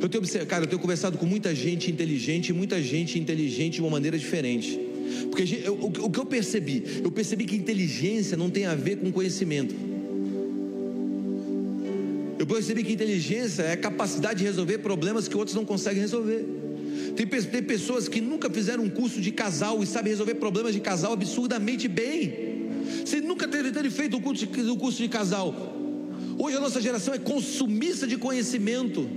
Eu tenho, cara, eu tenho conversado com muita gente inteligente muita gente inteligente de uma maneira diferente. Porque eu, o, o que eu percebi? Eu percebi que inteligência não tem a ver com conhecimento. Eu percebi que inteligência é a capacidade de resolver problemas que outros não conseguem resolver. Tem, tem pessoas que nunca fizeram um curso de casal e sabem resolver problemas de casal absurdamente bem. Você nunca teve, feito um curso, de, um curso de casal. Hoje a nossa geração é consumista de conhecimento,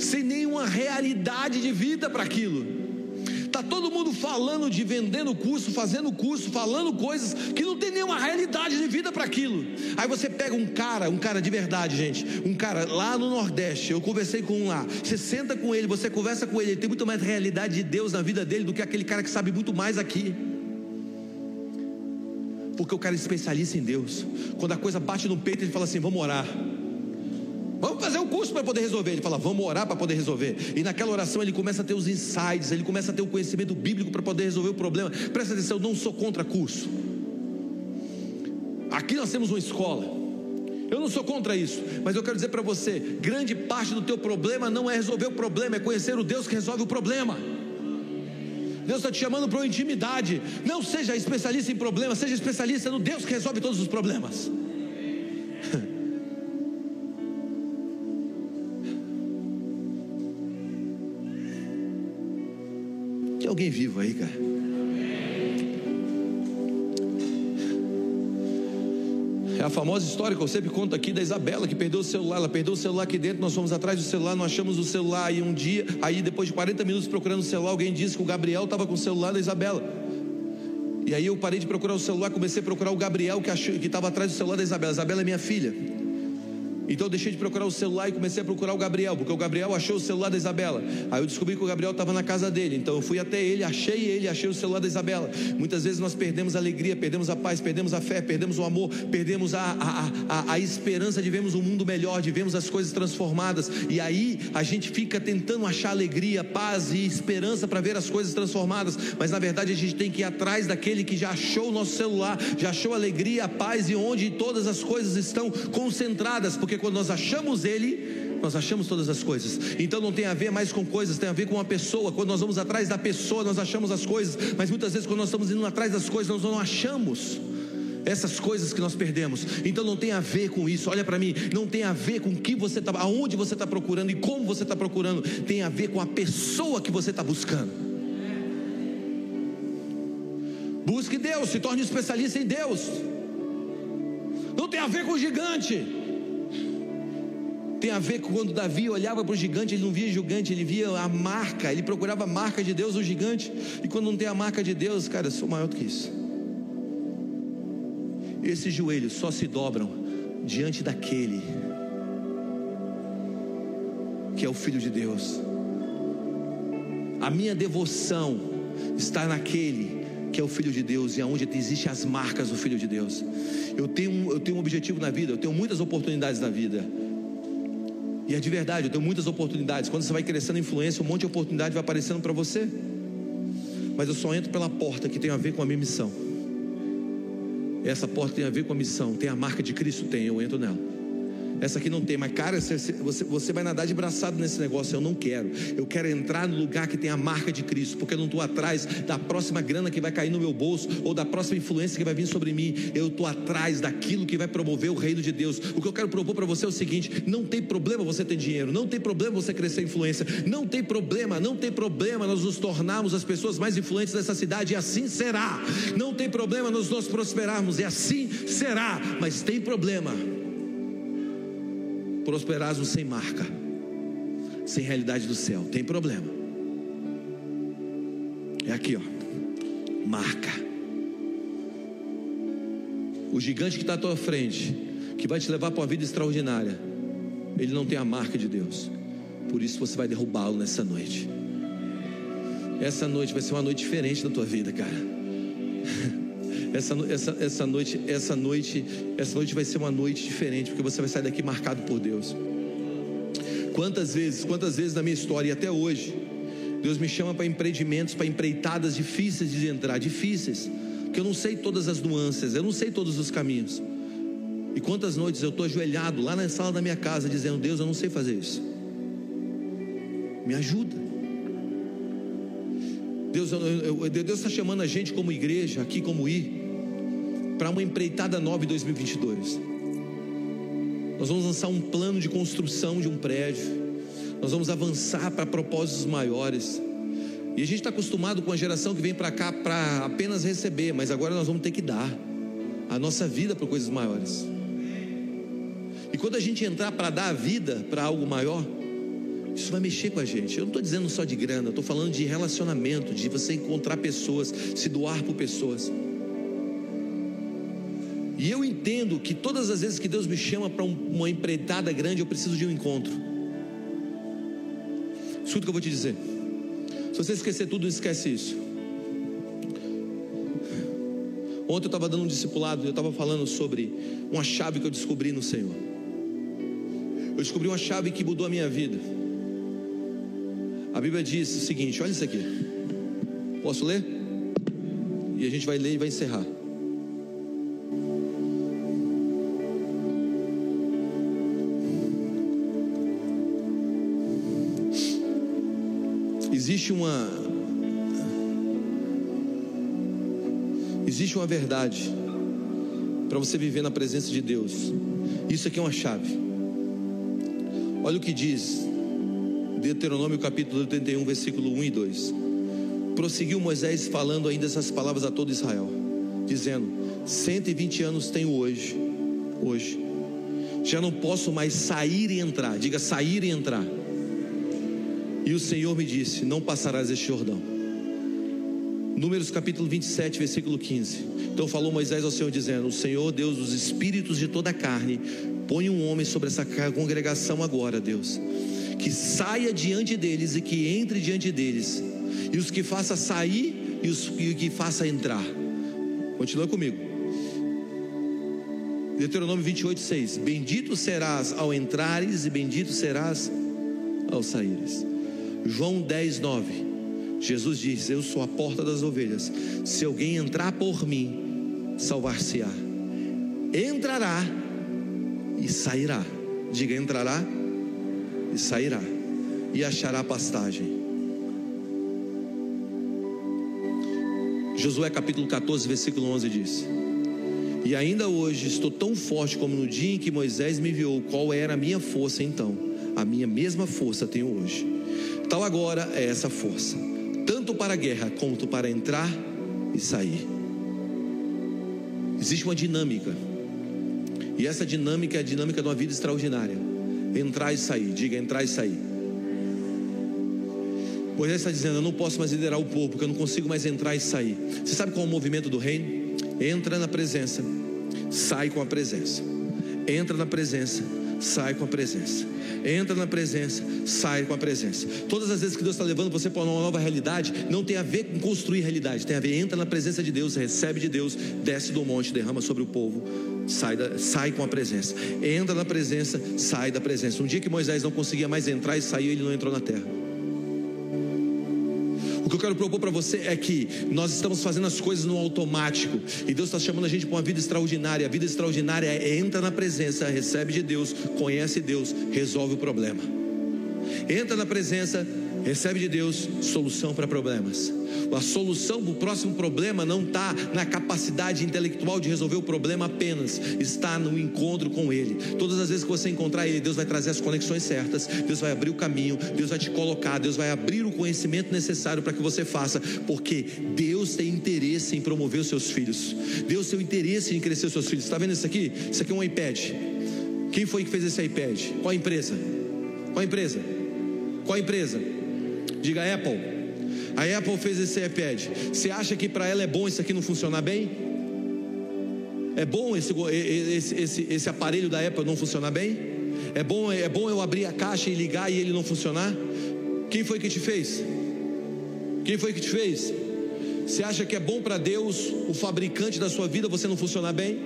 sem nenhuma realidade de vida para aquilo. Está todo mundo falando de vendendo curso, fazendo curso, falando coisas que não tem nenhuma realidade de vida para aquilo. Aí você pega um cara, um cara de verdade, gente, um cara lá no Nordeste, eu conversei com um lá. Você senta com ele, você conversa com ele, ele tem muito mais realidade de Deus na vida dele do que aquele cara que sabe muito mais aqui. Porque o cara é especialista em Deus. Quando a coisa bate no peito, ele fala assim: vamos orar. Vamos fazer um curso para poder resolver. Ele fala, vamos orar para poder resolver. E naquela oração ele começa a ter os insights, ele começa a ter o conhecimento bíblico para poder resolver o problema. Presta atenção, eu não sou contra curso. Aqui nós temos uma escola. Eu não sou contra isso, mas eu quero dizer para você: grande parte do teu problema não é resolver o problema, é conhecer o Deus que resolve o problema. Deus está te chamando para uma intimidade. Não seja especialista em problemas, seja especialista no Deus que resolve todos os problemas. Tem alguém vivo aí, cara? A famosa história que eu sempre conto aqui da Isabela que perdeu o celular. Ela perdeu o celular aqui dentro, nós fomos atrás do celular, não achamos o celular. E um dia, aí depois de 40 minutos procurando o celular, alguém disse que o Gabriel estava com o celular da Isabela. E aí eu parei de procurar o celular, comecei a procurar o Gabriel que estava atrás do celular da Isabela. Isabela é minha filha. Então eu deixei de procurar o celular e comecei a procurar o Gabriel, porque o Gabriel achou o celular da Isabela. Aí eu descobri que o Gabriel estava na casa dele. Então eu fui até ele, achei ele, achei o celular da Isabela. Muitas vezes nós perdemos a alegria, perdemos a paz, perdemos a fé, perdemos o amor, perdemos a, a, a, a esperança de vermos um mundo melhor, de vermos as coisas transformadas. E aí a gente fica tentando achar alegria, paz e esperança para ver as coisas transformadas. Mas na verdade a gente tem que ir atrás daquele que já achou o nosso celular, já achou alegria, a paz e onde todas as coisas estão concentradas. Porque porque quando nós achamos Ele, nós achamos todas as coisas. Então não tem a ver mais com coisas, tem a ver com uma pessoa. Quando nós vamos atrás da pessoa, nós achamos as coisas, mas muitas vezes quando nós estamos indo atrás das coisas, nós não achamos essas coisas que nós perdemos. Então não tem a ver com isso. Olha para mim, não tem a ver com que você está, aonde você está procurando e como você está procurando. Tem a ver com a pessoa que você está buscando. Busque Deus, se torne especialista em Deus. Não tem a ver com o gigante tem a ver com quando Davi olhava para o gigante, ele não via gigante, ele via a marca, ele procurava a marca de Deus no gigante. E quando não tem a marca de Deus, cara, eu sou maior do que isso. Esses joelhos só se dobram diante daquele que é o Filho de Deus. A minha devoção está naquele que é o Filho de Deus e aonde existem as marcas do Filho de Deus. Eu tenho, eu tenho um objetivo na vida, eu tenho muitas oportunidades na vida. E é de verdade, eu tenho muitas oportunidades. Quando você vai crescendo influência, um monte de oportunidade vai aparecendo para você. Mas eu só entro pela porta que tem a ver com a minha missão. Essa porta tem a ver com a missão, tem a marca de Cristo, tem, eu entro nela. Essa aqui não tem, mas cara, você, você vai nadar de braçado nesse negócio. Eu não quero. Eu quero entrar no lugar que tem a marca de Cristo, porque eu não estou atrás da próxima grana que vai cair no meu bolso ou da próxima influência que vai vir sobre mim. Eu estou atrás daquilo que vai promover o reino de Deus. O que eu quero propor para você é o seguinte: não tem problema você ter dinheiro, não tem problema você crescer influência, não tem problema, não tem problema nós nos tornarmos as pessoas mais influentes dessa cidade, e assim será. Não tem problema nós nós prosperarmos, e assim será. Mas tem problema prosperarmos sem marca, sem realidade do céu. Tem problema. É aqui, ó. Marca. O gigante que está à tua frente, que vai te levar para uma vida extraordinária, ele não tem a marca de Deus. Por isso você vai derrubá-lo nessa noite. Essa noite vai ser uma noite diferente na tua vida, cara. Essa, essa, essa noite, essa noite, essa noite vai ser uma noite diferente, porque você vai sair daqui marcado por Deus. Quantas vezes, quantas vezes na minha história e até hoje, Deus me chama para empreendimentos, para empreitadas difíceis de entrar, difíceis, que eu não sei todas as nuances, eu não sei todos os caminhos. E quantas noites eu estou ajoelhado lá na sala da minha casa, dizendo: Deus, eu não sei fazer isso. Me ajuda. Deus está chamando a gente como igreja, aqui como ir, para uma empreitada nova em 2022. Nós vamos lançar um plano de construção de um prédio. Nós vamos avançar para propósitos maiores. E a gente está acostumado com a geração que vem para cá para apenas receber, mas agora nós vamos ter que dar a nossa vida para coisas maiores. E quando a gente entrar para dar a vida para algo maior, Isso vai mexer com a gente. Eu não estou dizendo só de grana, estou falando de relacionamento, de você encontrar pessoas, se doar por pessoas. E eu entendo que todas as vezes que Deus me chama para uma empreitada grande, eu preciso de um encontro. Escuta o que eu vou te dizer. Se você esquecer tudo, esquece isso. Ontem eu estava dando um discipulado eu estava falando sobre uma chave que eu descobri no Senhor. Eu descobri uma chave que mudou a minha vida. A Bíblia diz o seguinte: olha isso aqui. Posso ler? E a gente vai ler e vai encerrar. Existe uma Existe uma verdade para você viver na presença de Deus. Isso aqui é uma chave. Olha o que diz Deuteronômio capítulo 31, versículo 1 e 2. Prosseguiu Moisés falando ainda essas palavras a todo Israel, dizendo: 120 anos tenho hoje, hoje. Já não posso mais sair e entrar. Diga sair e entrar. E o Senhor me disse: Não passarás este Jordão. Números capítulo 27, versículo 15. Então falou Moisés ao Senhor, dizendo: O Senhor, Deus dos espíritos de toda a carne, põe um homem sobre essa congregação agora, Deus, que saia diante deles e que entre diante deles, e os que faça sair e os que faça entrar. Continua comigo. Deuteronômio 28, 6: Bendito serás ao entrares, e bendito serás ao saíres. João 10, 9. Jesus diz: Eu sou a porta das ovelhas. Se alguém entrar por mim, salvar-se-á. Entrará e sairá. Diga: entrará e sairá. E achará pastagem. Josué capítulo 14, versículo 11 diz: E ainda hoje estou tão forte como no dia em que Moisés me enviou. Qual era a minha força então? A minha mesma força tenho hoje. Tal agora é essa força tanto para a guerra quanto para entrar e sair. Existe uma dinâmica, e essa dinâmica é a dinâmica de uma vida extraordinária. Entrar e sair, diga entrar e sair. Moisés está dizendo: Eu não posso mais liderar o povo, porque eu não consigo mais entrar e sair. Você sabe qual é o movimento do reino? Entra na presença, sai com a presença. Entra na presença, sai com a presença. Entra na presença, sai com a presença. Todas as vezes que Deus está levando você para uma nova realidade, não tem a ver com construir realidade, tem a ver, entra na presença de Deus, recebe de Deus, desce do monte, derrama sobre o povo, sai, da, sai com a presença. Entra na presença, sai da presença. Um dia que Moisés não conseguia mais entrar e sair, ele não entrou na terra que eu quero propor para você é que nós estamos fazendo as coisas no automático e Deus está chamando a gente para uma vida extraordinária. A vida extraordinária é entra na presença, recebe de Deus, conhece Deus, resolve o problema. Entra na presença, recebe de Deus solução para problemas. A solução para o próximo problema não está na capacidade intelectual de resolver o problema apenas, está no encontro com Ele. Todas as vezes que você encontrar Ele, Deus vai trazer as conexões certas, Deus vai abrir o caminho, Deus vai te colocar, Deus vai abrir o conhecimento necessário para que você faça, porque Deus tem interesse em promover os seus filhos, Deus tem interesse em crescer os seus filhos. Está vendo isso aqui? Isso aqui é um iPad. Quem foi que fez esse iPad? Qual a empresa? Qual a empresa? Qual a empresa? Diga Apple. A Apple fez esse iPad. Você acha que para ela é bom isso aqui não funcionar bem? É bom esse, esse, esse, esse aparelho da Apple não funcionar bem? É bom, é bom eu abrir a caixa e ligar e ele não funcionar? Quem foi que te fez? Quem foi que te fez? Você acha que é bom para Deus, o fabricante da sua vida, você não funcionar bem?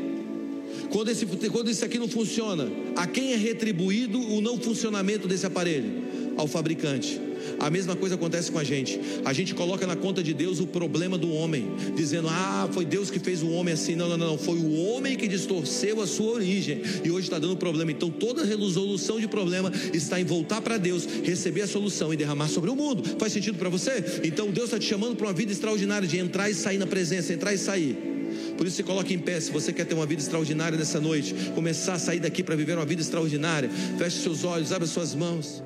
Quando, esse, quando isso aqui não funciona, a quem é retribuído o não funcionamento desse aparelho? Ao fabricante. A mesma coisa acontece com a gente. A gente coloca na conta de Deus o problema do homem, dizendo: Ah, foi Deus que fez o homem assim. Não, não, não. Foi o homem que distorceu a sua origem e hoje está dando problema. Então toda resolução de problema está em voltar para Deus, receber a solução e derramar sobre o mundo. Faz sentido para você? Então Deus está te chamando para uma vida extraordinária de entrar e sair na presença, entrar e sair. Por isso se coloque em pé, se você quer ter uma vida extraordinária nessa noite, começar a sair daqui para viver uma vida extraordinária. Feche seus olhos, abra suas mãos.